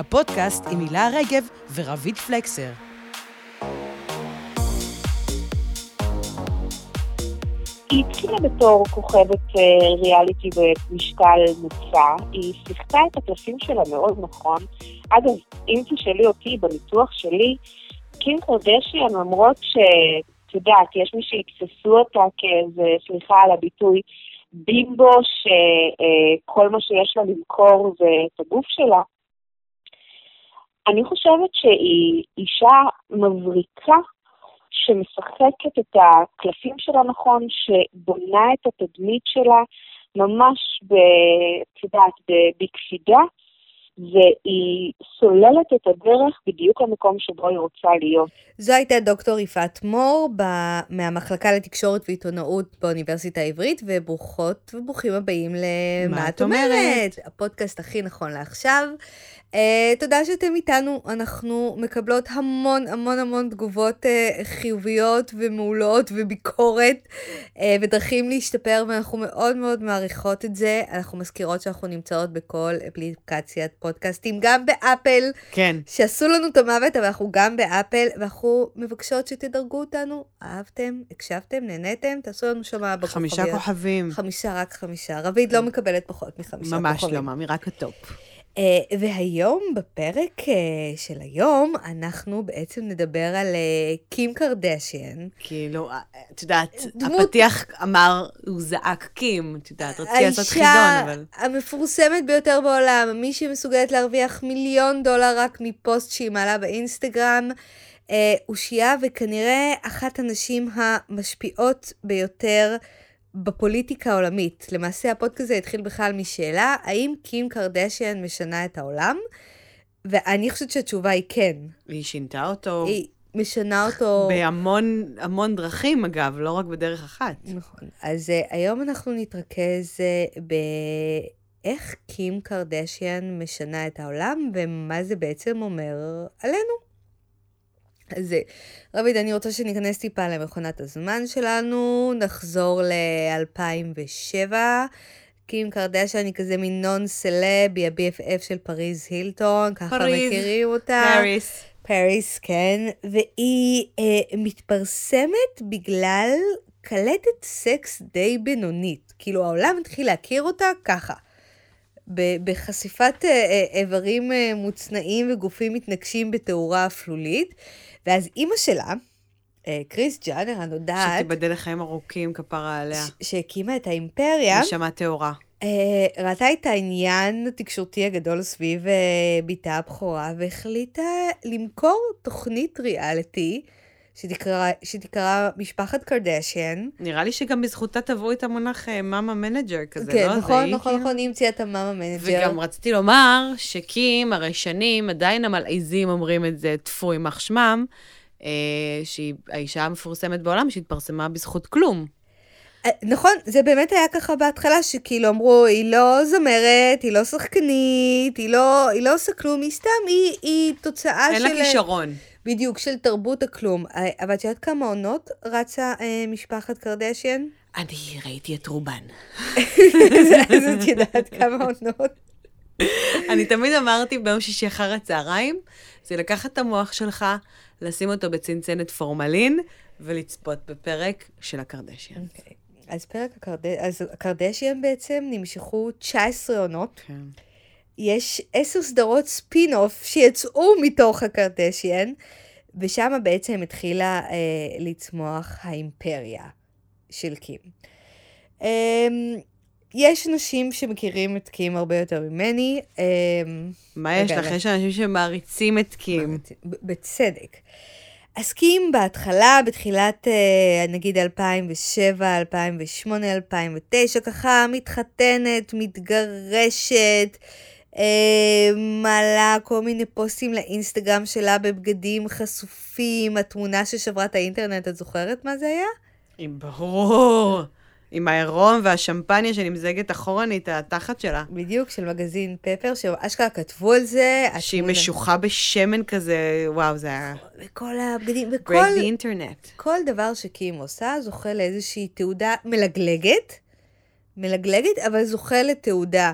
הפודקאסט עם הילה רגב ורביד פלקסר. היא התחילה בתור כוכבת אה, ריאליטי במשקל מוצע, היא שיחקה את הקלפים שלה מאוד נכון. אגב, אם תשאלי אותי, בניתוח שלי, קים קרדשיאן, למרות שאת יודעת, יש מי שיתפסו אותה כאיזה, סליחה על הביטוי, בימבו שכל מה שיש לה למכור זה את הגוף שלה. אני חושבת שהיא אישה מבריקה שמשחקת את הקלפים שלה נכון, שבונה את התדמית שלה ממש, את יודעת, בקפידה, והיא סוללת את הדרך בדיוק למקום שבו היא רוצה להיות. זו הייתה דוקטור יפעת מור ב... מהמחלקה לתקשורת ועיתונאות באוניברסיטה העברית, וברוכות וברוכים הבאים ל"מה את אומרת?" הפודקאסט הכי נכון לעכשיו. Uh, תודה שאתם איתנו, אנחנו מקבלות המון המון המון תגובות uh, חיוביות ומעולות וביקורת uh, ודרכים להשתפר ואנחנו מאוד מאוד מעריכות את זה. אנחנו מזכירות שאנחנו נמצאות בכל אפליקציית פודקאסטים, גם באפל, כן. שעשו לנו את המוות, אבל אנחנו גם באפל, ואנחנו מבקשות שתדרגו אותנו. אהבתם, הקשבתם, נהניתם, תעשו לנו שם בכוכביות. חמישה כוכבים. חמישה, רק חמישה. רביד לא מקבלת פחות מחמישה ממש כוכבים. לא, מאמי, רק הטופ. Uh, והיום, בפרק uh, של היום, אנחנו בעצם נדבר על uh, קים קרדשיאן. כאילו, את יודעת, דמות- הפתיח אמר, הוא זעק קים, את יודעת, רציתי לעשות חידון, אבל... האישה המפורסמת ביותר בעולם, מי שמסוגלת להרוויח מיליון דולר רק מפוסט שהיא מעלה באינסטגרם, uh, אושייה וכנראה אחת הנשים המשפיעות ביותר בפוליטיקה העולמית. למעשה הפודקאסט הזה התחיל בכלל משאלה, האם קים קרדשיאן משנה את העולם? ואני חושבת שהתשובה היא כן. היא שינתה אותו היא משנה אותו... בהמון המון דרכים, אגב, לא רק בדרך אחת. נכון. אז uh, היום אנחנו נתרכז uh, באיך קים קרדשיאן משנה את העולם ומה זה בעצם אומר עלינו. אז אה, רביד, אני רוצה שניכנס טיפה למכונת הזמן שלנו, נחזור ל-2007. קים קרדשיאן היא כזה מין נון celeb, היא ה-BFF של פריז הילטון, ככה פריז, מכירים אותה. פאריס. פריס, כן, והיא אה, מתפרסמת בגלל קלטת סקס די בינונית. כאילו העולם התחיל להכיר אותה ככה. בחשיפת אה, אה, איברים אה, מוצנעים וגופים מתנגשים בתאורה אפלולית, ואז אימא שלה, אה, קריס ג'אנר הנודעת, שתיבדל לחיים ארוכים, כפרה עליה. שהקימה את האימפריה, נשמה טהורה. אה, ראתה את העניין התקשורתי הגדול סביב אה, בתה הבכורה והחליטה למכור תוכנית ריאליטי שתקרא, שתקרא משפחת קרדשיאן. נראה לי שגם בזכותה טבעו את המונח momager כזה, כן, לא? זה נכון, היא נכון, כאילו- נכון, היא המציאה את ה momager. וגם רציתי לומר שקים, הרי שנים, עדיין המלעיזים אומרים את זה, טפו יימח שמם, אה, שהיא האישה המפורסמת בעולם שהתפרסמה בזכות כלום. אה, נכון, זה באמת היה ככה בהתחלה, שכאילו אמרו, היא לא זמרת, היא לא שחקנית, היא לא, היא לא עושה כלום, היא סתם, היא, היא תוצאה אין של... לה כישרון. בדיוק, של תרבות הכלום. אה, אבל את יודעת כמה עונות רצה אה, משפחת קרדשיאן? אני ראיתי את רובן. אז את יודעת כמה עונות. אני תמיד אמרתי ביום שישי אחר הצהריים, זה לקחת את המוח שלך, לשים אותו בצנצנת פורמלין, ולצפות בפרק של הקרדשיאן. אוקיי. אז פרק הקרד... אז הקרדשיאן בעצם נמשכו 19 עונות. כן. יש עשר סדרות ספין-אוף שיצאו מתוך הקרדשיאן, ושם בעצם התחילה אה, לצמוח האימפריה של קים. אה, יש אנשים שמכירים את קים הרבה יותר ממני. אה, מה יש לך? יש אנשים שמעריצים את קים. בצדק. אז קים בהתחלה, בתחילת אה, נגיד 2007, 2008, 2009, ככה מתחתנת, מתגרשת, מעלה כל מיני פוסטים לאינסטגרם שלה בבגדים חשופים, התמונה ששברה את האינטרנט, את זוכרת מה זה היה? עם ברור. עם העירום והשמפניה שנמזגת אחורנית, התחת שלה. בדיוק, של מגזין פפר, שאשכרה כתבו על זה. שהיא התמונה- משוחה בשמן כזה, וואו, זה היה... וכל הבגדים, וכל... break the internet. כל דבר שקים עושה זוכה לאיזושהי תעודה מלגלגת, מלגלגת, אבל זוכה לתעודה.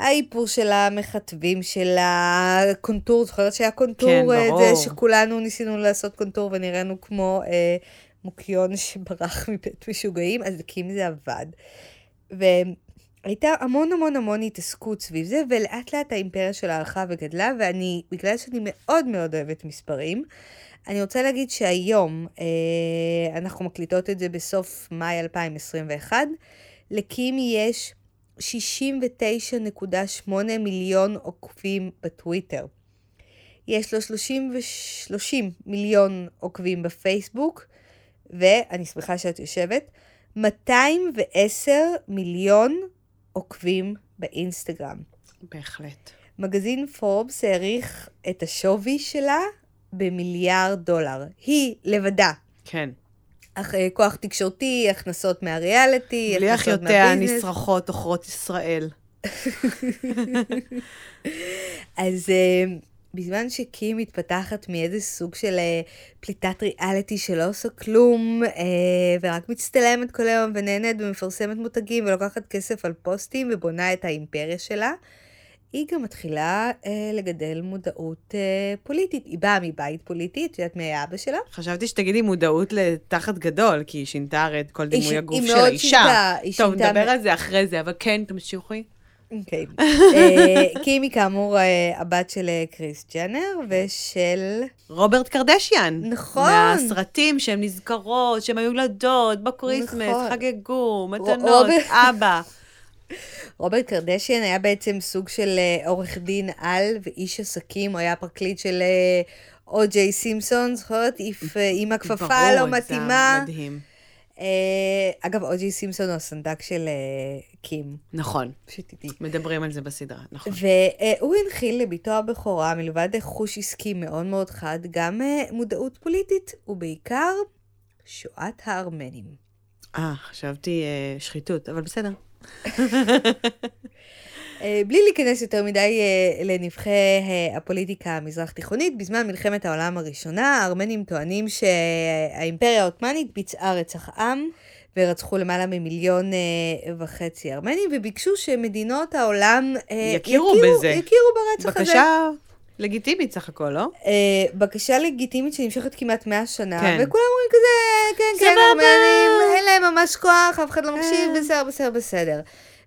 האיפור של המכתבים של הקונטור, זוכרת שהיה קונטור? כן, אה, ברור. זה שכולנו ניסינו לעשות קונטור ונראינו כמו אה, מוקיון שברח מבית משוגעים, אז קים זה עבד. והייתה המון המון המון התעסקות סביב זה, ולאט לאט האימפריה שלה הלכה וגדלה, ואני, בגלל שאני מאוד מאוד אוהבת מספרים, אני רוצה להגיד שהיום, אה, אנחנו מקליטות את זה בסוף מאי 2021, לקים יש 69.8 מיליון עוקבים בטוויטר. יש לו 30, ו- 30 מיליון עוקבים בפייסבוק, ואני שמחה שאת יושבת, 210 מיליון עוקבים באינסטגרם. בהחלט. מגזין פורבס העריך את השווי שלה במיליארד דולר. היא לבדה. כן. אך, אה, כוח תקשורתי, הכנסות מהריאליטי, בלי הכנסות אחיותיה מהביזנס. הנשרכות עוכרות ישראל. אז אה, בזמן שקים מתפתחת מאיזה סוג של אה, פליטת ריאליטי שלא עושה כלום, אה, ורק מצטלמת כל היום ונהנית ומפרסמת מותגים ולוקחת כסף על פוסטים ובונה את האימפריה שלה, היא גם מתחילה אה, לגדל מודעות אה, פוליטית. היא באה מבית פוליטי, את יודעת מי היה אבא שלה? חשבתי שתגידי מודעות לתחת גדול, כי היא שינתה הרי את כל דימוי ש- הגוף היא של האישה. שינתה, היא טוב, שינתה נדבר מ- על זה אחרי זה, אבל כן, תמשיכי. אוקיי. אה, קימי כאמור אה, הבת של אה, קריס ג'נר ושל... רוברט קרדשיאן. נכון. מהסרטים שהן נזכרות, שהן היו ילדות, ב Christmas, נכון. חגגו, מתנות, רוברט- אבא. רוברט קרדשיאן היה בעצם סוג של אה, עורך דין על ואיש עסקים, הוא היה פרקליט של אה, או.ג'יי סימפסון, זוכרת? איף, אה, הכפפה לא מתאימה. מדהים. אה, אגב, או.ג'יי סימפסון הוא הסנדק של אה, קים, נכון, שתדעי. מדברים על זה בסדרה, נכון. והוא הנחיל לביתו הבכורה, מלבד חוש עסקי מאוד מאוד חד, גם אה, מודעות פוליטית, ובעיקר שואת הארמנים. אה, חשבתי אה, שחיתות, אבל בסדר. אה, בלי להיכנס יותר מדי אה, לנבחי אה, הפוליטיקה המזרח-תיכונית, בזמן מלחמת העולם הראשונה, הארמנים טוענים שהאימפריה העות'מאנית ביצעה רצח עם, ורצחו למעלה ממיליון אה, וחצי ארמנים, וביקשו שמדינות העולם אה, יכירו בזה. יכירו ברצח הזה. בקשה לגיטימית סך הכל, לא? אה, בקשה לגיטימית שנמשכת כמעט 100 שנה, כן. וכולם אומרים כזה, כן, כן. ארמנים, אין להם ממש כוח, אף אחד לא מקשיב, אה. בסדר, בסדר, בסדר.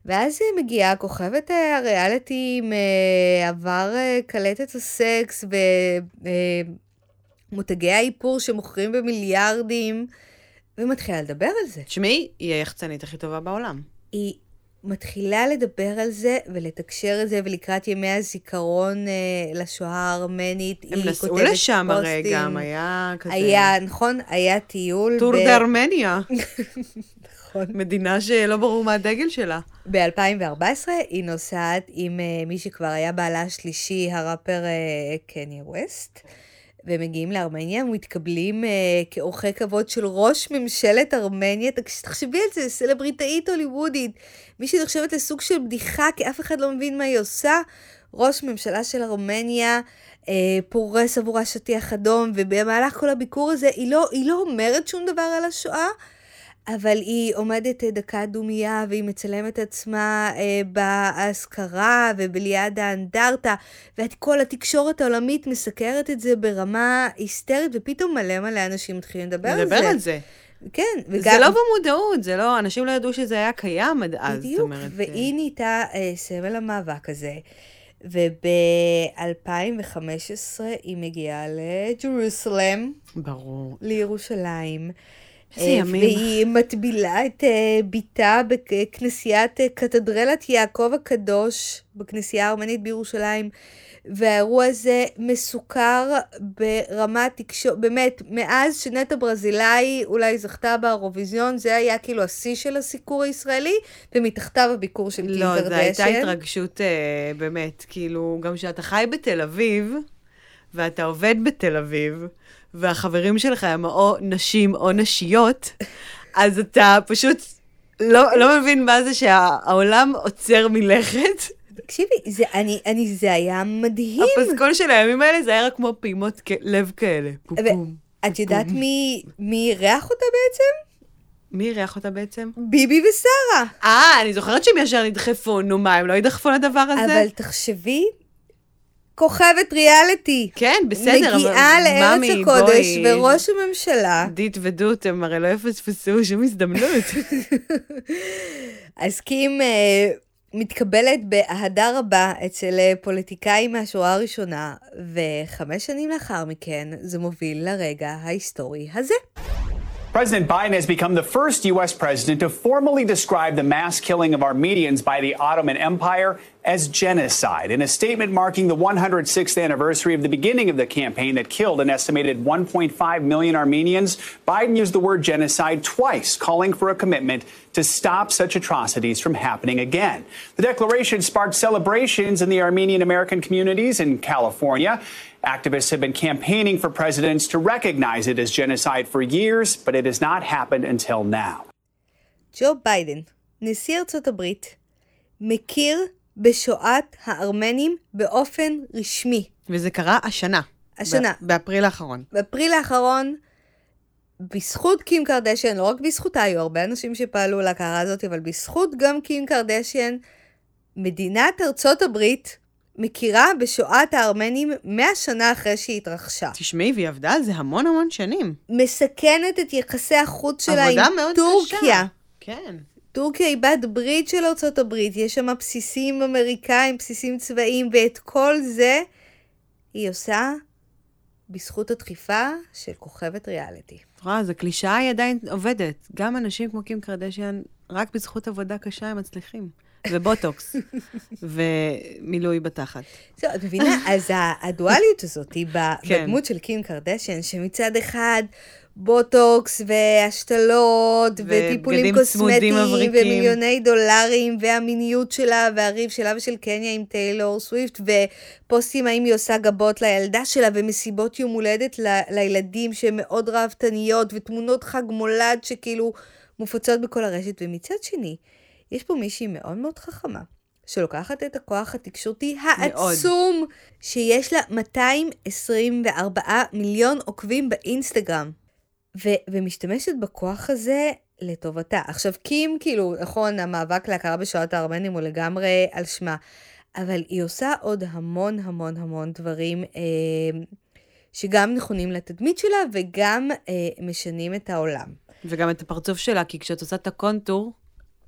ואז מגיעה כוכבת אה, הריאליטי עם אה, עבר קלטת הסקס ומותגי האיפור שמוכרים במיליארדים, ומתחילה לדבר על זה. תשמעי, היא היחצנית הכי טובה בעולם. היא מתחילה לדבר על זה ולתקשר את זה, ולקראת ימי הזיכרון אה, לשואה הארמנית, הם היא נסעו כותבת לשם הרי פוסטים. גם, היה כזה... היה, נכון, היה טיול. טור ב- בארמניה, נכון. מדינה שלא ברור מה הדגל שלה. ב-2014 היא נוסעת עם uh, מי שכבר היה בעלה השלישי, הראפר uh, קני ווסט, ומגיעים לארמניה ומתקבלים uh, כאורחי כבוד של ראש ממשלת ארמניה. תחשבי על זה, סלבריטאית הוליוודית, מי שנחשבת לסוג של בדיחה, כי אף אחד לא מבין מה היא עושה. ראש ממשלה של ארמניה, אה, פורס עבורה שטיח אדום, ובמהלך כל הביקור הזה היא לא, היא לא אומרת שום דבר על השואה, אבל היא עומדת אה, דקה דומייה והיא מצלמת עצמה אה, באזכרה ובליד האנדרטה, וכל התקשורת העולמית מסקרת את זה ברמה היסטרית, ופתאום מלא מלא אנשים מתחילים לדבר על זה. נדבר על זה. כן, זה לא במודעות, זה לא, אנשים לא ידעו שזה היה קיים עד אז, זאת בדיוק, אומרת. והיא נהייתה אה, סמל המאבק הזה. וב-2015 היא מגיעה לג'רוסלם, ברור. לירושלים. איזה אה, ימים. והיא מטבילה את אה, בתה בכנסיית אה, קתדרלת יעקב הקדוש, בכנסייה הארמנית בירושלים. והאירוע הזה מסוכר ברמת תקשורת, באמת, מאז שנטע ברזילאי אולי זכתה באירוויזיון, זה היה כאילו השיא של הסיקור הישראלי, ומתחתיו הביקור של לא, קרדשן. זו הייתה התרגשות אה, באמת, כאילו, גם שאתה חי בתל אביב, ואתה עובד בתל אביב, והחברים שלך הם או נשים או נשיות, אז אתה פשוט לא, לא מבין מה זה שהעולם עוצר מלכת. תקשיבי, זה, אני, אני, זה היה מדהים. הפסקול של הימים האלה זה היה רק כמו פעימות לב כאלה. את יודעת מי, מי אירח אותה בעצם? מי אירח אותה בעצם? ביבי ושרה. אה, אני זוכרת שהם ישר נדחפו, נו מה, הם לא ידחפו לדבר הזה? אבל תחשבי, כוכבת ריאליטי. כן, בסדר, אבל מגיעה לארץ ממי, הקודש, בואי. וראש הממשלה. דית ודות, הם הרי לא יפספסו שום הזדמנות. אז קים אה, מתקבלת באהדה רבה אצל אה, פוליטיקאים מהשורה הראשונה, וחמש שנים לאחר מכן זה מוביל לרגע ההיסטורי הזה. President Biden has become the first U.S. president to formally describe the mass killing of Armenians by the Ottoman Empire as genocide. In a statement marking the 106th anniversary of the beginning of the campaign that killed an estimated 1.5 million Armenians, Biden used the word genocide twice, calling for a commitment to stop such atrocities from happening again. The declaration sparked celebrations in the Armenian American communities in California. Activists have been campaigning for presidents to recognize it as genocide for years, but it has not happened until now. ג'ו ביידן, נשיא ארצות הברית, מכיר בשואת הארמנים באופן רשמי. וזה קרה השנה. השנה. באפריל האחרון. באפריל האחרון, בזכות קים קרדשן, לא רק בזכותה, היו הרבה אנשים שפעלו להכרה הזאת, אבל בזכות גם קים קרדשן, מדינת ארצות הברית מכירה בשואת הארמנים 100 שנה אחרי שהיא התרחשה. תשמעי, והיא עבדה על זה המון המון שנים. מסכנת את יחסי החוץ שלה עם מאוד טורקיה. קשה. כן. טורקיה היא בת ברית של ארצות הברית, יש שם בסיסים אמריקאים, בסיסים צבאיים, ואת כל זה היא עושה בזכות הדחיפה של כוכבת ריאליטי. רואה, זו קלישאה, היא עדיין עובדת. גם אנשים כמו קים קרדשיאן, רק בזכות עבודה קשה הם מצליחים. ובוטוקס. ומילוי בתחת. זהו, את מבינה? אז הדואליות הזאת היא כן. בדמות של קים קרדשן, שמצד אחד בוטוקס והשתלות וטיפולים קוסמטיים. ומיליוני דולרים והמיניות שלה והריב שלה ושל קניה עם טיילור סוויפט ופוסטים האם היא עושה גבות לילדה שלה ומסיבות יום הולדת ל- לילדים שהן מאוד ראוותניות ותמונות חג מולד שכאילו מופצות בכל הרשת ומצד שני יש פה מישהי מאוד מאוד חכמה. שלוקחת את הכוח התקשורתי העצום שיש לה 224 מיליון עוקבים באינסטגרם. ו- ומשתמשת בכוח הזה לטובתה. עכשיו, קים, כאילו, נכון, המאבק להכרה בשואת הארמנים הוא לגמרי על שמה, אבל היא עושה עוד המון המון המון דברים אה, שגם נכונים לתדמית שלה וגם אה, משנים את העולם. וגם את הפרצוף שלה, כי כשאת עושה את הקונטור,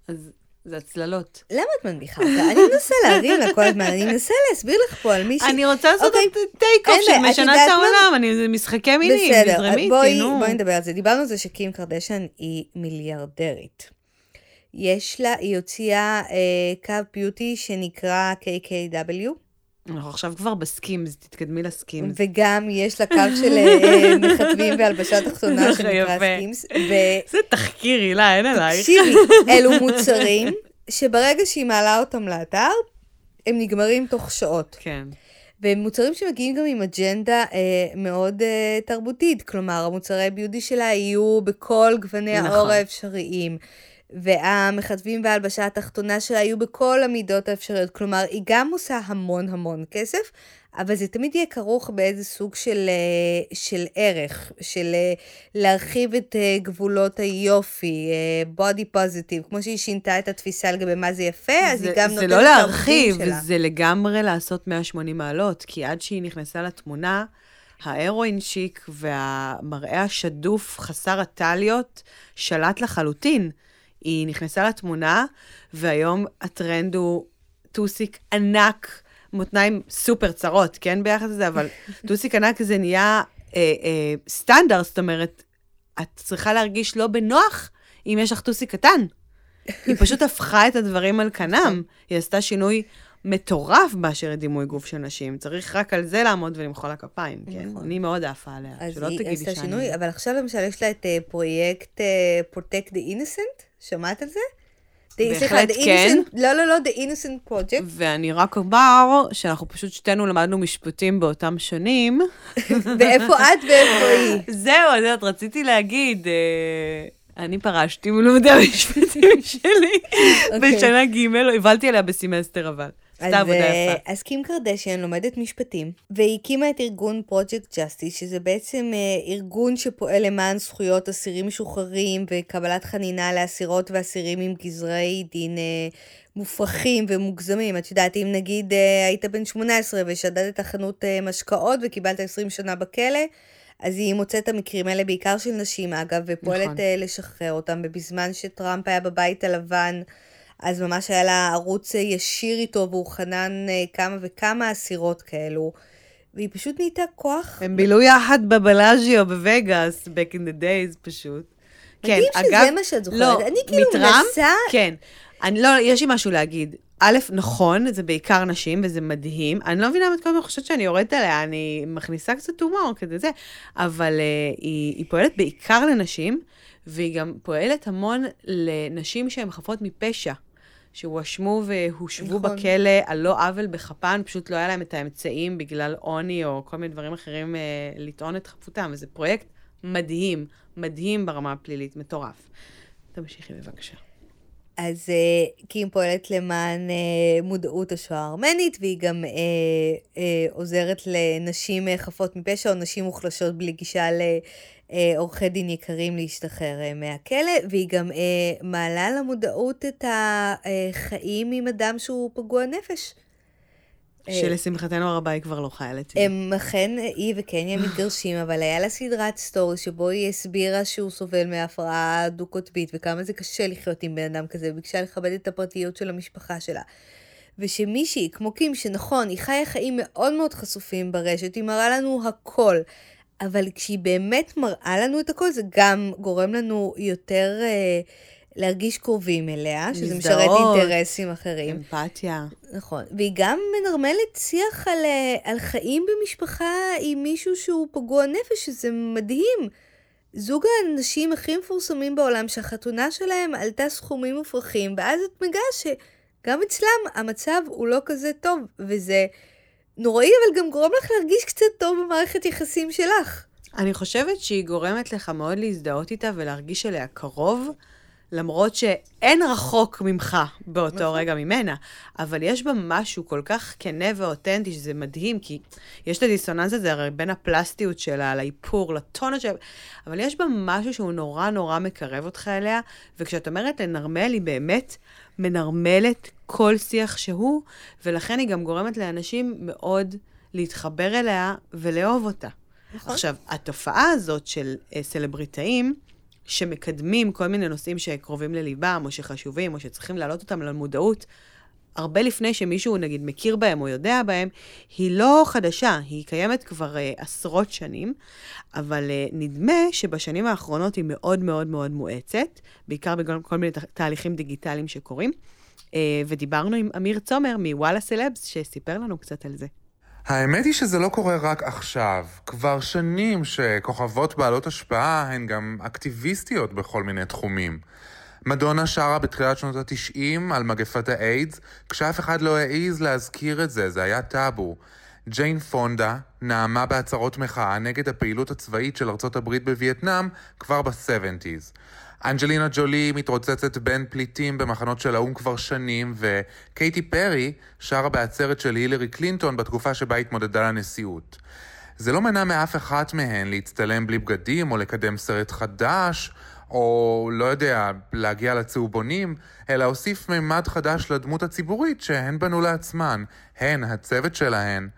אז זה הצללות. למה את מנמיכה אותה? אני מנסה להרים לה כל הזמן, אני מנסה להסביר לך פה על מישהי... אני רוצה לעשות אוקיי. את take off של משנה את? העולם, אני- זה משחקי מילים, תזרמי איתי, נו. בואי נדבר על זה. דיברנו על זה שקים קרדשן היא מיליארדרית. יש לה, היא הוציאה אה, קו beauty שנקרא KKW, אנחנו עכשיו כבר בסקימס, תתקדמי לסקימס. וגם יש לה קו של אה, מחטבים והלבשה תחתונה שנקרא. סקימס. זה תחקיר, הילה, אין עלייך. תקשיבי, אלו מוצרים שברגע שהיא מעלה אותם לאתר, הם נגמרים תוך שעות. כן. והם מוצרים שמגיעים גם עם אג'נדה אה, מאוד אה, תרבותית, כלומר, המוצרי beauty שלה יהיו בכל גווני נכון. האור האפשריים. והמכתבים וההלבשה התחתונה שלה יהיו בכל המידות האפשריות. כלומר, היא גם עושה המון המון כסף, אבל זה תמיד יהיה כרוך באיזה סוג של, אה, של ערך, של אה, להרחיב את אה, גבולות היופי, בודי פוזיטיב, כמו שהיא שינתה את התפיסה לגבי מה זה יפה, אז זה, היא גם זה נותנת לא את להרחיב, העובדים שלה. זה לגמרי לעשות 180 מעלות, כי עד שהיא נכנסה לתמונה, ההרואין שיק והמראה השדוף חסר הטליות שלט לחלוטין. היא נכנסה לתמונה, והיום הטרנד הוא טוסיק ענק, מותניים סופר צרות, כן, ביחס לזה, אבל טוסיק ענק זה נהיה אה, אה, סטנדרט, זאת אומרת, את צריכה להרגיש לא בנוח אם יש לך טוסיק קטן. היא פשוט הפכה את הדברים על כנם. היא עשתה שינוי מטורף באשר לדימוי גוף של נשים. צריך רק על זה לעמוד ולמחוא לה כפיים, כן? נכון. אני מאוד עפה עליה, אז שלא היא תגידי עשתה שאני... שינוי, אבל עכשיו למשל יש לה את אה, פרויקט אה, Protect the Innocent, שמעת על זה? The- בהחלט The כן. Innocent- לא, לא, לא, The Innocent Project. ואני רק אומר שאנחנו פשוט שתינו למדנו משפטים באותם שנים. ואיפה את ואיפה היא? זהו, את יודעת, רציתי להגיד, אה, אני פרשתי מלימודי המשפטים שלי אוקיי. בשנה ג', הובלתי עליה בסמסטר אבל. עשתה עבודה אה, יפה. אז קים קרדשיאן לומדת משפטים, והיא הקימה את ארגון פרויקט ג'סטיס, שזה בעצם אה, ארגון שפועל למען זכויות אסירים משוחררים וקבלת חנינה לאסירות ואסירים עם גזרי דין אה, מופרכים ומוגזמים. את יודעת, אם נגיד היית בן 18 ושדדת חנות משקאות וקיבלת 20 שנה בכלא, אז היא מוצאת את המקרים האלה, בעיקר של נשים אגב, ופועלת. נכון. לשחרר אותם, ובזמן שטראמפ היה בבית הלבן, אז ממש היה לה ערוץ אה, ישיר איתו, והוא חנן אה, כמה וכמה אסירות כאלו. והיא פשוט נהייתה כוח. הם בילו יחד בבלאז'יו בווגאס, back in the days פשוט. כן, מדהים שזה מה שאת זוכרת. לא, אני כאילו מטראמפ, מנסה- כן. אני לא, יש לי משהו להגיד. א', נכון, זה בעיקר נשים, וזה מדהים. אני לא מבינה למה את כל הזמן חושבת שאני יורדת עליה, אני מכניסה קצת הומור כזה זה, אבל uh, היא, היא פועלת בעיקר לנשים, והיא גם פועלת המון לנשים שהן חפות מפשע. שהואשמו והושבו נכון. בכלא על לא עוול בכפן, פשוט לא היה להם את האמצעים בגלל עוני או כל מיני דברים אחרים אה, לטעון את חפותם. וזה פרויקט מדהים, מדהים ברמה הפלילית, מטורף. תמשיכי בבקשה. אז uh, קים פועלת למען uh, מודעות השואה הארמנית, והיא גם uh, uh, עוזרת לנשים uh, חפות מפשע או נשים מוחלשות בלי גישה לעורכי דין יקרים להשתחרר uh, מהכלא, והיא גם uh, מעלה למודעות את החיים עם אדם שהוא פגוע נפש. אה, שלשמחתנו הרבה היא כבר לא לצידי. הם אכן, היא וקניה מתגרשים, אבל היה לה סדרת סטורי שבו היא הסבירה שהוא סובל מהפרעה דו-קוטבית, וכמה זה קשה לחיות עם בן אדם כזה, וביקשה לכבד את הפרטיות של המשפחה שלה. ושמישהי, כמו קים, שנכון, היא חיה חיים מאוד מאוד חשופים ברשת, היא מראה לנו הכל, אבל כשהיא באמת מראה לנו את הכל, זה גם גורם לנו יותר אה, להרגיש קרובים אליה, שזה משרת. אינטרסים אחרים. אמפתיה. נכון, והיא גם מנרמלת שיח על, אה, על חיים במשפחה עם מישהו שהוא פגוע נפש, שזה מדהים. זוג האנשים הכי מפורסמים בעולם שהחתונה שלהם עלתה סכומים מופרכים, ואז את מגלה שגם אצלם המצב הוא לא כזה טוב, וזה נוראי, אבל גם גורם לך להרגיש קצת טוב במערכת יחסים שלך. אני חושבת שהיא גורמת לך מאוד להזדהות איתה ולהרגיש אליה קרוב, למרות שאין רחוק ממך באותו נכון. רגע ממנה, אבל יש בה משהו כל כך כנה ואותנטי, שזה מדהים, כי יש את הדיסוננס הזה הרי בין הפלסטיות שלה לאיפור, לטונות שלה, אבל יש בה משהו שהוא נורא נורא מקרב אותך אליה, וכשאת אומרת לנרמל, היא באמת מנרמלת כל שיח שהוא, ולכן היא גם גורמת לאנשים מאוד להתחבר אליה ולאהוב אותה. נכון. עכשיו, התופעה הזאת של אה, סלבריטאים, שמקדמים כל מיני נושאים שקרובים לליבם, או שחשובים, או שצריכים להעלות אותם למודעות, הרבה לפני שמישהו, נגיד, מכיר בהם או יודע בהם, היא לא חדשה, היא קיימת כבר uh, עשרות שנים, אבל uh, נדמה שבשנים האחרונות היא מאוד מאוד מאוד מואצת, בעיקר בגלל כל מיני תה- תהליכים דיגיטליים שקורים. Uh, ודיברנו עם אמיר צומר מוואלה סלבס, שסיפר לנו קצת על זה. האמת היא שזה לא קורה רק עכשיו. כבר שנים שכוכבות בעלות השפעה הן גם אקטיביסטיות בכל מיני תחומים. מדונה שרה בתחילת שנות התשעים על מגפת האיידס, כשאף אחד לא העז להזכיר את זה, זה היה טאבו. ג'יין פונדה נאמה בהצהרות מחאה נגד הפעילות הצבאית של ארצות הברית בווייטנאם כבר ב-70's. אנג'לינה ג'ולי מתרוצצת בין פליטים במחנות של האו"ם כבר שנים, וקייטי פרי שרה בעצרת של הילרי קלינטון בתקופה שבה התמודדה לנשיאות. זה לא מנע מאף אחת מהן להצטלם בלי בגדים, או לקדם סרט חדש, או לא יודע, להגיע לצהובונים, אלא הוסיף מימד חדש לדמות הציבורית שהן בנו לעצמן, הן, הצוות שלהן.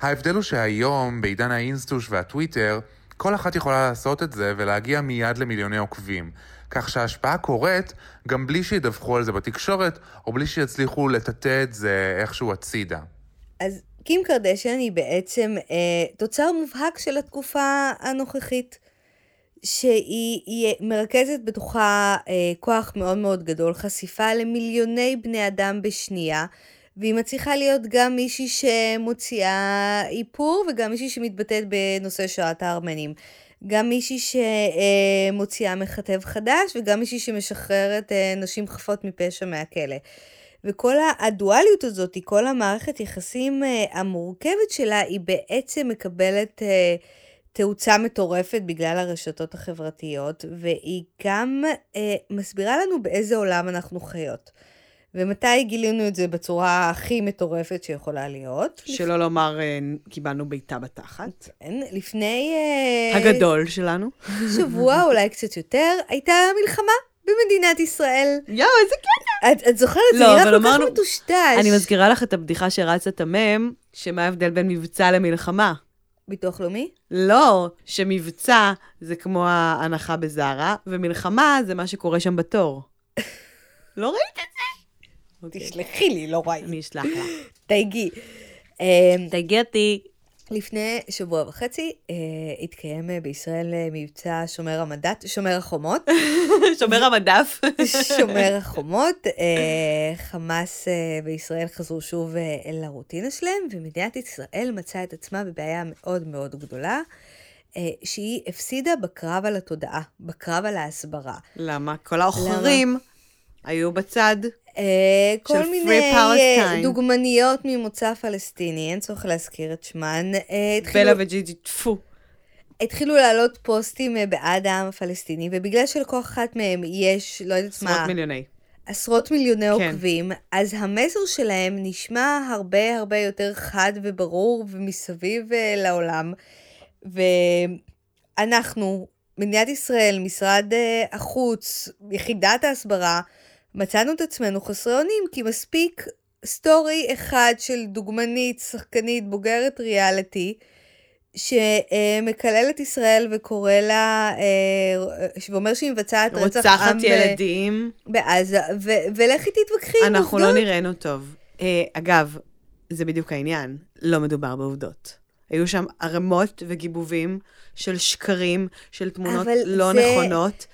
ההבדל הוא שהיום, בעידן האינסטוש והטוויטר, כל אחת יכולה לעשות את זה ולהגיע מיד למיליוני עוקבים. כך שההשפעה קורית גם בלי שידווחו על זה בתקשורת, או בלי שיצליחו לטאטא את זה איכשהו הצידה. אז קים קרדשן היא בעצם אה, תוצר מובהק של התקופה הנוכחית, שהיא היא מרכזת בתוכה אה, כוח מאוד מאוד גדול, חשיפה למיליוני בני אדם בשנייה, והיא מצליחה להיות גם מישהי שמוציאה איפור וגם מישהי שמתבטאת בנושא שואת הארמנים. גם מישהי שמוציאה מכתב חדש וגם מישהי שמשחררת אה, נשים חפות מפשע מהכלא. וכל הדואליות הזאת, כל המערכת יחסים אה, המורכבת שלה, היא בעצם מקבלת אה, תאוצה מטורפת בגלל הרשתות החברתיות, והיא גם מסבירה לנו באיזה עולם אנחנו חיות. ומתי גילינו את זה בצורה הכי מטורפת שיכולה להיות? שלא לומר, אה, קיבלנו בעיטה בתחת. כן, לפני... אה, הגדול שלנו. שבוע, אולי קצת יותר, הייתה מלחמה במדינת ישראל. יואו, איזה קטע. את, את זוכרת? זה לא, נראה אבל כל כך אמרנו- מטושטש. אני מזכירה לך את הבדיחה שרצה תמם, שמה ההבדל בין מבצע למלחמה. ביטוח לאומי? לא, שמבצע זה כמו ההנחה בזארה, ומלחמה זה מה שקורה שם בתור. לא ראית את זה? תשלחי לי, לא ראי. אני אשלח לך. תייגי. אמ, תגיע אותי. לפני שבוע וחצי אה, התקיים בישראל אה, מבצע שומר המנדט, שומר החומות. שומר המדף. שומר החומות. אה, חמאס אה, וישראל חזרו שוב אה, אל הרוטינה שלהם, ומדינת ישראל מצאה את עצמה בבעיה מאוד מאוד גדולה, אה, שהיא הפסידה בקרב על התודעה, בקרב על ההסברה. למה? כל העוכרים היו בצד. אה, כל של מיני Free אה, Palestine. דוגמניות ממוצא פלסטיני, אין צורך להזכיר את שמן. אה, בלה וג'יג'י, טפו. התחילו לעלות פוסטים אה, בעד העם הפלסטיני, ובגלל שלכל אחת מהם יש, לא יודעת מה, עשרות מיליוני. עשרות מיליוני כן. עוקבים, אז המסר שלהם נשמע הרבה הרבה יותר חד וברור ומסביב אה, לעולם. ואנחנו, מדינת ישראל, משרד אה, החוץ, יחידת ההסברה, מצאנו את עצמנו חסרי אונים, כי מספיק סטורי אחד של דוגמנית, שחקנית, בוגרת ריאליטי, שמקלל את ישראל וקורא לה, אה, ואומר שהיא מבצעת רצח רוצחת עם ב- ילדים. בעזה, ו- ולכי תתווכחי עם אנחנו לא עובדות. נראינו טוב. אה, אגב, זה בדיוק העניין, לא מדובר בעובדות. היו שם ערימות וגיבובים של שקרים, של תמונות לא זה- נכונות,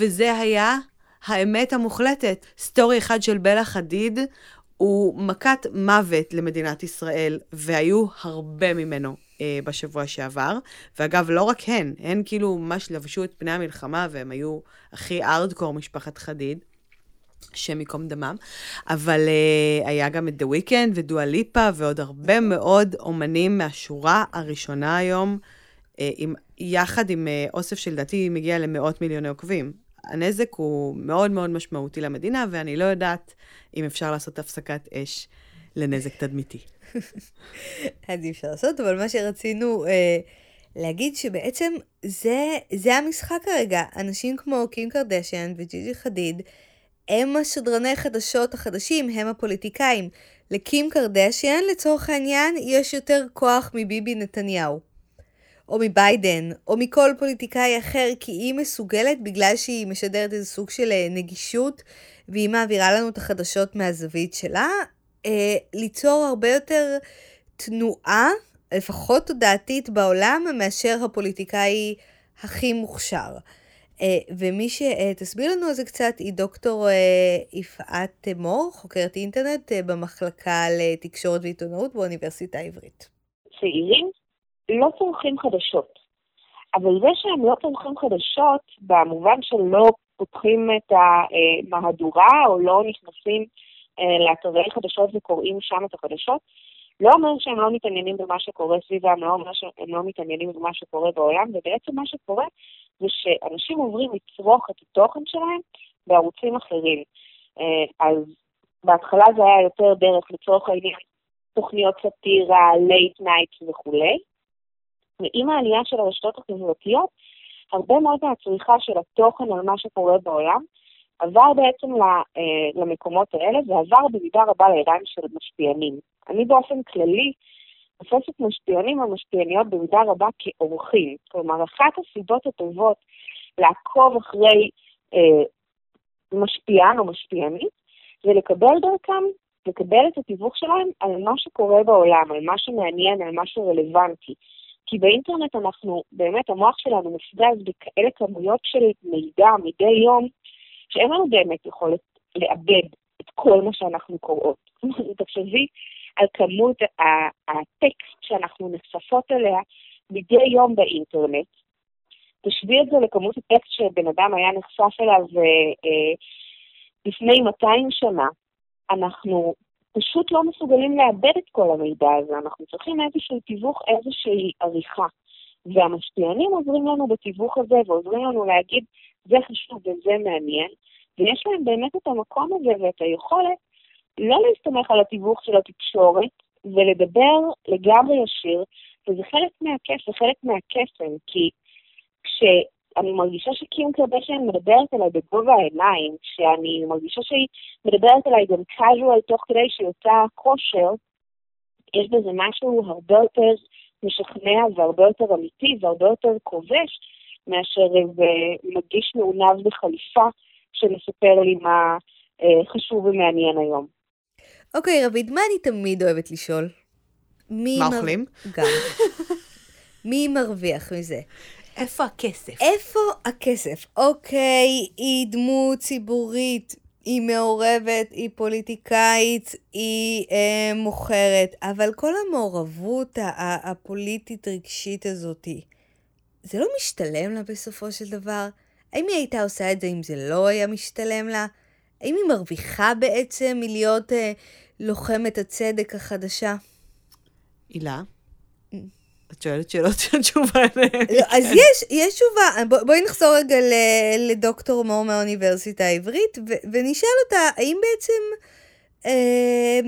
וזה היה האמת המוחלטת. סטורי אחד של בלה חדיד הוא מכת מוות למדינת ישראל, והיו הרבה ממנו אה, בשבוע שעבר. ואגב, לא רק הן, הן כאילו ממש לבשו את פני המלחמה, והם היו הכי ארדקור משפחת חדיד. השם ייקום דמם, אבל uh, היה גם את The Weeknd ודואה ליפה ועוד הרבה מאוד אומנים מהשורה הראשונה היום, uh, עם, יחד עם uh, אוסף שלדעתי מגיע למאות מיליוני עוקבים. הנזק הוא מאוד מאוד משמעותי למדינה, ואני לא יודעת אם אפשר לעשות הפסקת אש לנזק תדמיתי. אז אי אפשר לעשות, אבל מה שרצינו אה, להגיד שבעצם זה, זה המשחק כרגע. אנשים כמו קים קרדשן וג'יג'י חדיד, הם השדרני חדשות החדשים, הם הפוליטיקאים. לקים קרדשן, לצורך העניין, יש יותר כוח מביבי נתניהו. או מביידן, או מכל פוליטיקאי אחר, כי היא מסוגלת, בגלל שהיא משדרת איזה סוג של אה, נגישות, והיא מעבירה לנו את החדשות מהזווית שלה, אה, ליצור הרבה יותר תנועה, לפחות תודעתית בעולם, מאשר הפוליטיקאי הכי מוכשר. אה, ומי שתסביר לנו על זה קצת היא דוקטור אה, יפעת מור, חוקרת אינטרנט אה, במחלקה לתקשורת ועיתונאות באוניברסיטה העברית. צעירים לא צורכים חדשות. אבל זה שהם לא צורכים חדשות, במובן שלא פותחים את המהדורה או לא נכנסים אה, לאתרי חדשות וקוראים שם את החדשות, לא אומר שהם לא מתעניינים במה שקורה סביבם, לא אומר שהם לא מתעניינים במה שקורה בעולם, ובעצם מה שקורה זה שאנשים עוברים לצרוך את התוכן שלהם בערוצים אחרים. אה, אז בהתחלה זה היה יותר דרך לצורך העניין תוכניות סאטירה, late night וכולי. ועם העלייה של הרשתות החברתיות, הרבה מאוד מהצריכה של התוכן על מה שקורה בעולם עבר בעצם למקומות האלה ועבר במידה רבה לידיים של משפיענים. אני באופן כללי תופסת משפיענים או משפיעניות במידה רבה כאורחים. כלומר, אחת הסיבות הטובות לעקוב אחרי אה, משפיען או משפיענית זה לקבל דרכם, לקבל את התיווך שלהם על מה שקורה בעולם, על מה שמעניין, על מה שרלוונטי. כי באינטרנט אנחנו, באמת המוח שלנו מפגז בכאלה כמויות של מידע מדי יום, שאין לנו באמת יכולת לאבד את כל מה שאנחנו קוראות. תחשבי על כמות הטקסט שאנחנו נחשפות אליה מדי יום באינטרנט. תשווי את זה לכמות הטקסט שבן אדם היה נחשף אליו אה, לפני 200 שנה. אנחנו פשוט לא מסוגלים לאבד את כל המידע הזה, אנחנו צריכים איזשהו תיווך, איזושהי עריכה. והמשפיענים עוזרים לנו בתיווך הזה ועוזרים לנו להגיד, זה חשוב וזה מעניין, ויש להם באמת את המקום הזה ואת היכולת לא להסתמך על התיווך של התקשורת ולדבר לגמרי ישיר, וזה חלק מהכיף, זה חלק מהקסם, כי כשאני מרגישה שקים קרדשן מדברת אליי בגובה העיניים, כשאני מרגישה שהיא מדברת אליי גם casual תוך כדי שהיא עושה כושר, יש בזה משהו הרבה יותר משכנע והרבה יותר אמיתי והרבה יותר כובש מאשר איזה מגיש מעונב בחליפה שמספר לי מה אה, חשוב ומעניין היום. אוקיי, רביד, מה אני תמיד אוהבת לשאול? מה מר... אוכלים? גם. מי מרוויח מזה? איפה הכסף? איפה הכסף? אוקיי, היא דמות ציבורית, היא מעורבת, היא פוליטיקאית, היא אה, מוכרת, אבל כל המעורבות הפוליטית-רגשית הזאתי, זה לא משתלם לה בסופו של דבר? האם היא הייתה עושה את זה אם זה לא היה משתלם לה? האם היא מרוויחה בעצם מלהיות אה, לוחמת הצדק החדשה? הילה? את שואלת שאלות שהתשובה עליהן. לא, אז יש, יש תשובה. בוא, בואי נחזור רגע לדוקטור מור מהאוניברסיטה העברית, ו- ונשאל אותה, האם בעצם אה,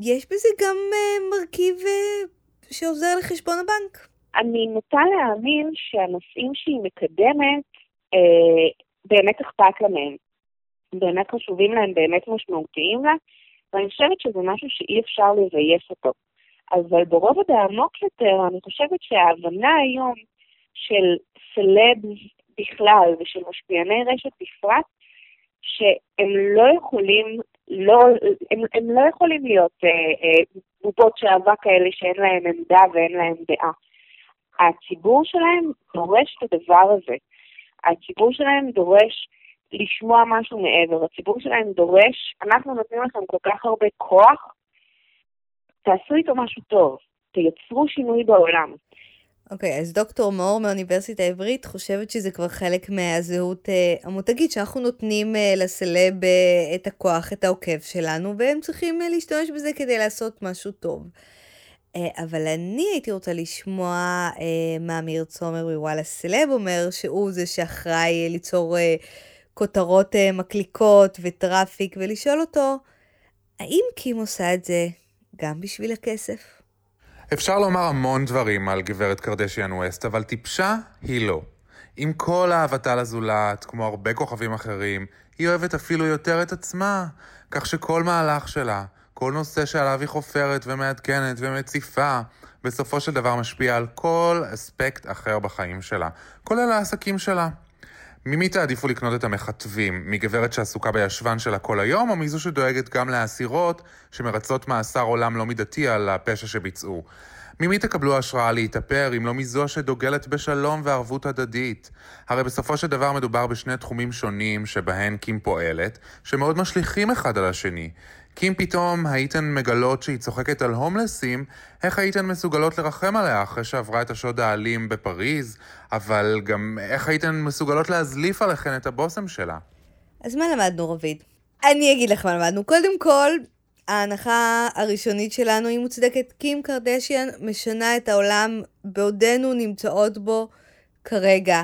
יש בזה גם אה, מרכיב אה, שעוזר לחשבון הבנק? אני נוטה להאמין שהנושאים שהיא מקדמת, אה, באמת אכפת לה מהם. באמת חשובים להם, באמת משמעותיים לה, ואני חושבת שזה משהו שאי אפשר לזייף אותו. אבל ברובד העמוק יותר, אני חושבת שההבנה היום של סלבס בכלל ושל משפיעני רשת בפרט, שהם לא יכולים, לא, הם, הם לא יכולים להיות אה, אה, בובות שעבה כאלה שאין להם עמדה ואין להם דעה. הציבור שלהם דורש את הדבר הזה. הציבור שלהם דורש לשמוע משהו מעבר. הציבור שלהם דורש, אנחנו נותנים לכם כל כך הרבה כוח, תעשו איתו משהו טוב, תייצרו שינוי בעולם. אוקיי, okay, אז דוקטור מאור מהאוניברסיטה העברית חושבת שזה כבר חלק מהזהות uh, המותגית, שאנחנו נותנים uh, לסלב uh, את הכוח, את העוקב שלנו, והם צריכים uh, להשתמש בזה כדי לעשות משהו טוב. Uh, אבל אני הייתי רוצה לשמוע uh, מה אמיר צומר מוואלה סלב אומר, שהוא זה שאחראי ליצור uh, כותרות uh, מקליקות וטראפיק, ולשאול אותו, האם קים עושה את זה גם בשביל הכסף? אפשר לומר המון דברים על גברת קרדשיאן ווסט, אבל טיפשה היא לא. עם כל אהבתה לזולת, כמו הרבה כוכבים אחרים, היא אוהבת אפילו יותר את עצמה, כך שכל מהלך שלה, כל נושא שעליו היא חופרת ומעדכנת ומציפה, בסופו של דבר משפיע על כל אספקט אחר בחיים שלה, כולל העסקים שלה. ממי תעדיפו לקנות את המכתבים? מגברת שעסוקה בישבן שלה כל היום, או מזו שדואגת גם לאסירות שמרצות מאסר עולם לא מידתי על הפשע שביצעו? ממי תקבלו השראה להתאפר אם לא מזו שדוגלת בשלום וערבות הדדית? הרי בסופו של דבר מדובר בשני תחומים שונים שבהן קים פועלת, שמאוד משליכים אחד על השני. כי אם פתאום הייתן מגלות שהיא צוחקת על הומלסים, איך הייתן מסוגלות לרחם עליה אחרי שעברה את השוד האלים בפריז, אבל גם איך הייתן מסוגלות להזליף עליכן את הבושם שלה? אז מה למדנו, רביד? אני אגיד לך מה למדנו. קודם כל, ההנחה הראשונית שלנו היא מוצדקת. קים קרדשיאן משנה את העולם בעודנו נמצאות בו כרגע.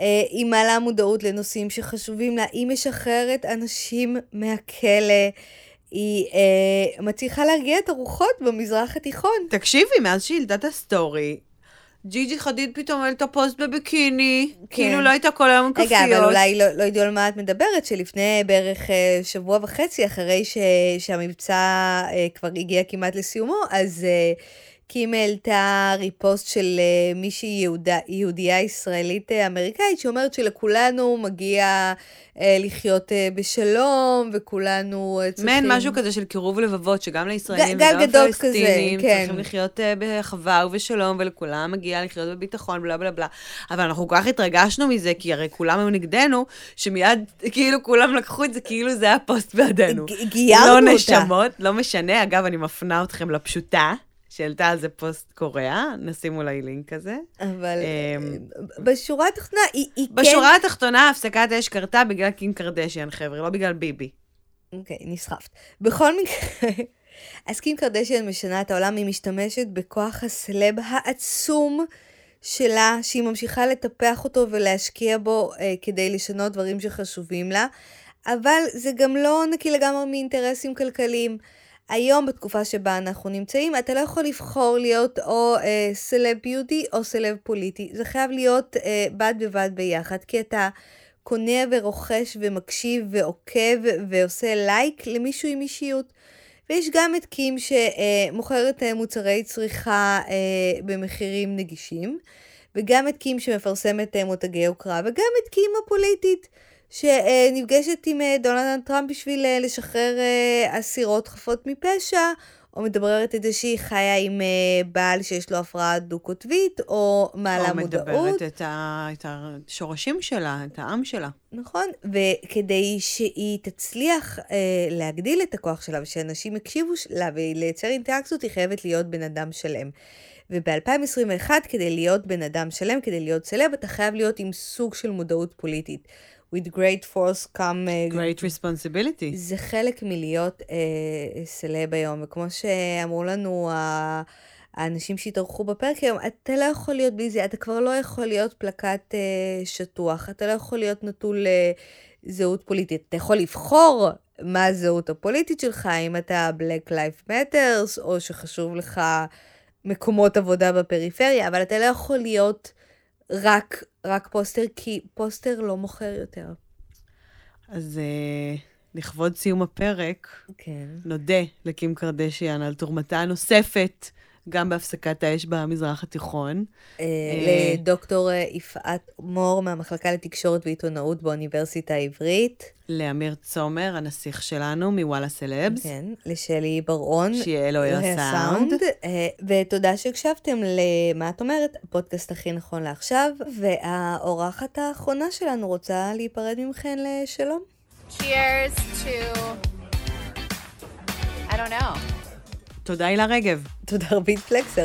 אה, היא מעלה מודעות לנושאים שחשובים לה, היא משחררת אנשים מהכלא. היא אה, מצליחה להרגיע את הרוחות במזרח התיכון. תקשיבי, מאז שהיא העלתה את הסטורי, ג'יג'י חדיד פתאום העלתה פוסט בביקיני, כן. כאילו לא הייתה כל היום כפיות. רגע, אבל אולי לא, לא ידעו על מה את מדברת, שלפני בערך אה, שבוע וחצי, אחרי ש, שהמבצע אה, כבר הגיע כמעט לסיומו, אז... אה, קים העלתה repost של אה, מישהי יהודה, יהודייה ישראלית אה, אמריקאית שאומרת שלכולנו מגיע uh, לחיות בשלום וכולנו צריכים... מעין משהו כזה של קירוב לבבות, שגם לישראלים וגם לפלסטינים כן. צריכים לחיות באחווה ובשלום ולכולם מגיע לחיות בביטחון, בלה בלה בלה. אבל אנחנו כל כך התרגשנו מזה, כי הרי כולם היו נגדנו, שמיד כאילו כולם לקחו את זה כאילו זה היה פוסט בעדינו. גיירנו לא אותה. לא נשמות, לא משנה. אגב, אני מפנה אתכם לפשוטה. שהעלתה על זה פוסט קוריאה, נשים אולי לינק כזה. אבל אמ, בשורה התחתונה, היא, היא בשורה כן... בשורה התחתונה, הפסקת אש קרתה בגלל קים קרדשיאן, חבר'ה, לא בגלל ביבי. אוקיי, okay, נסחפת. בכל מקרה, אז קים קרדשיאן משנה את העולם, היא משתמשת בכוח הסלב העצום שלה, שהיא ממשיכה לטפח אותו ולהשקיע בו אה, כדי לשנות דברים שחשובים לה. אבל זה גם לא נקי לגמרי מאינטרסים כלכליים. היום, בתקופה שבה אנחנו נמצאים, אתה לא יכול לבחור להיות או אה, סלב יהודי או סלב פוליטי. זה חייב להיות אה, בד בבד ביחד, כי אתה קונה ורוכש ומקשיב ועוקב ועושה לייק למישהו עם אישיות. ויש גם את קים שמוכרת אה, מוצרי צריכה אה, במחירים נגישים, וגם את קים שמפרסמת אה, מותגי יוקרה, וגם את קים הפוליטית. שנפגשת עם אה, דונלד טראמפ בשביל אה, לשחרר אה, אסירות חפות מפשע, או מדברת את זה שהיא חיה עם בעל שיש לו הפרעה דו-קוטבית, או מעלה או מודעות. או מדברת את, ה, את השורשים שלה, את העם שלה. נכון, וכדי שהיא תצליח אה, להגדיל את הכוח שלה ושאנשים יקשיבו לה ולייצר אינטראקציות, היא חייבת להיות בן אדם שלם. וב-2021, כדי להיות בן אדם שלם, כדי להיות סלב, אתה חייב להיות עם סוג של מודעות פוליטית. With great force come... Uh, great responsibility. זה חלק מלהיות uh, סלב היום, וכמו שאמרו לנו uh, האנשים שהתארחו בפרק היום, אתה לא יכול להיות בלי זה, אתה כבר לא יכול להיות פלקט uh, שטוח, אתה לא יכול להיות נטול uh, זהות פוליטית. אתה יכול לבחור מה הזהות הפוליטית שלך, אם אתה Black Life Matters, או שחשוב לך מקומות עבודה בפריפריה, אבל אתה לא יכול להיות רק, רק פוסטר, כי פוסטר לא מוכר יותר. אז uh, לכבוד סיום הפרק, כן. נודה לקים קרדשיאן על תרומתה הנוספת גם בהפסקת האש במזרח התיכון. אה, אה, לדוקטור אה, יפעת מור מהמחלקה לתקשורת ועיתונאות באוניברסיטה העברית. לאמיר צומר, הנסיך שלנו מוואלה סלבס. כן, לשלי בר-און. שיהיה אלוהי הסאונד. ותודה שהקשבתם למה את אומרת, הפודקאסט הכי נכון לעכשיו, והאורחת האחרונה שלנו רוצה להיפרד ממכן לשלום. Cheers to... I don't know. תודה הילה רגב. תודה רבית פלקסר.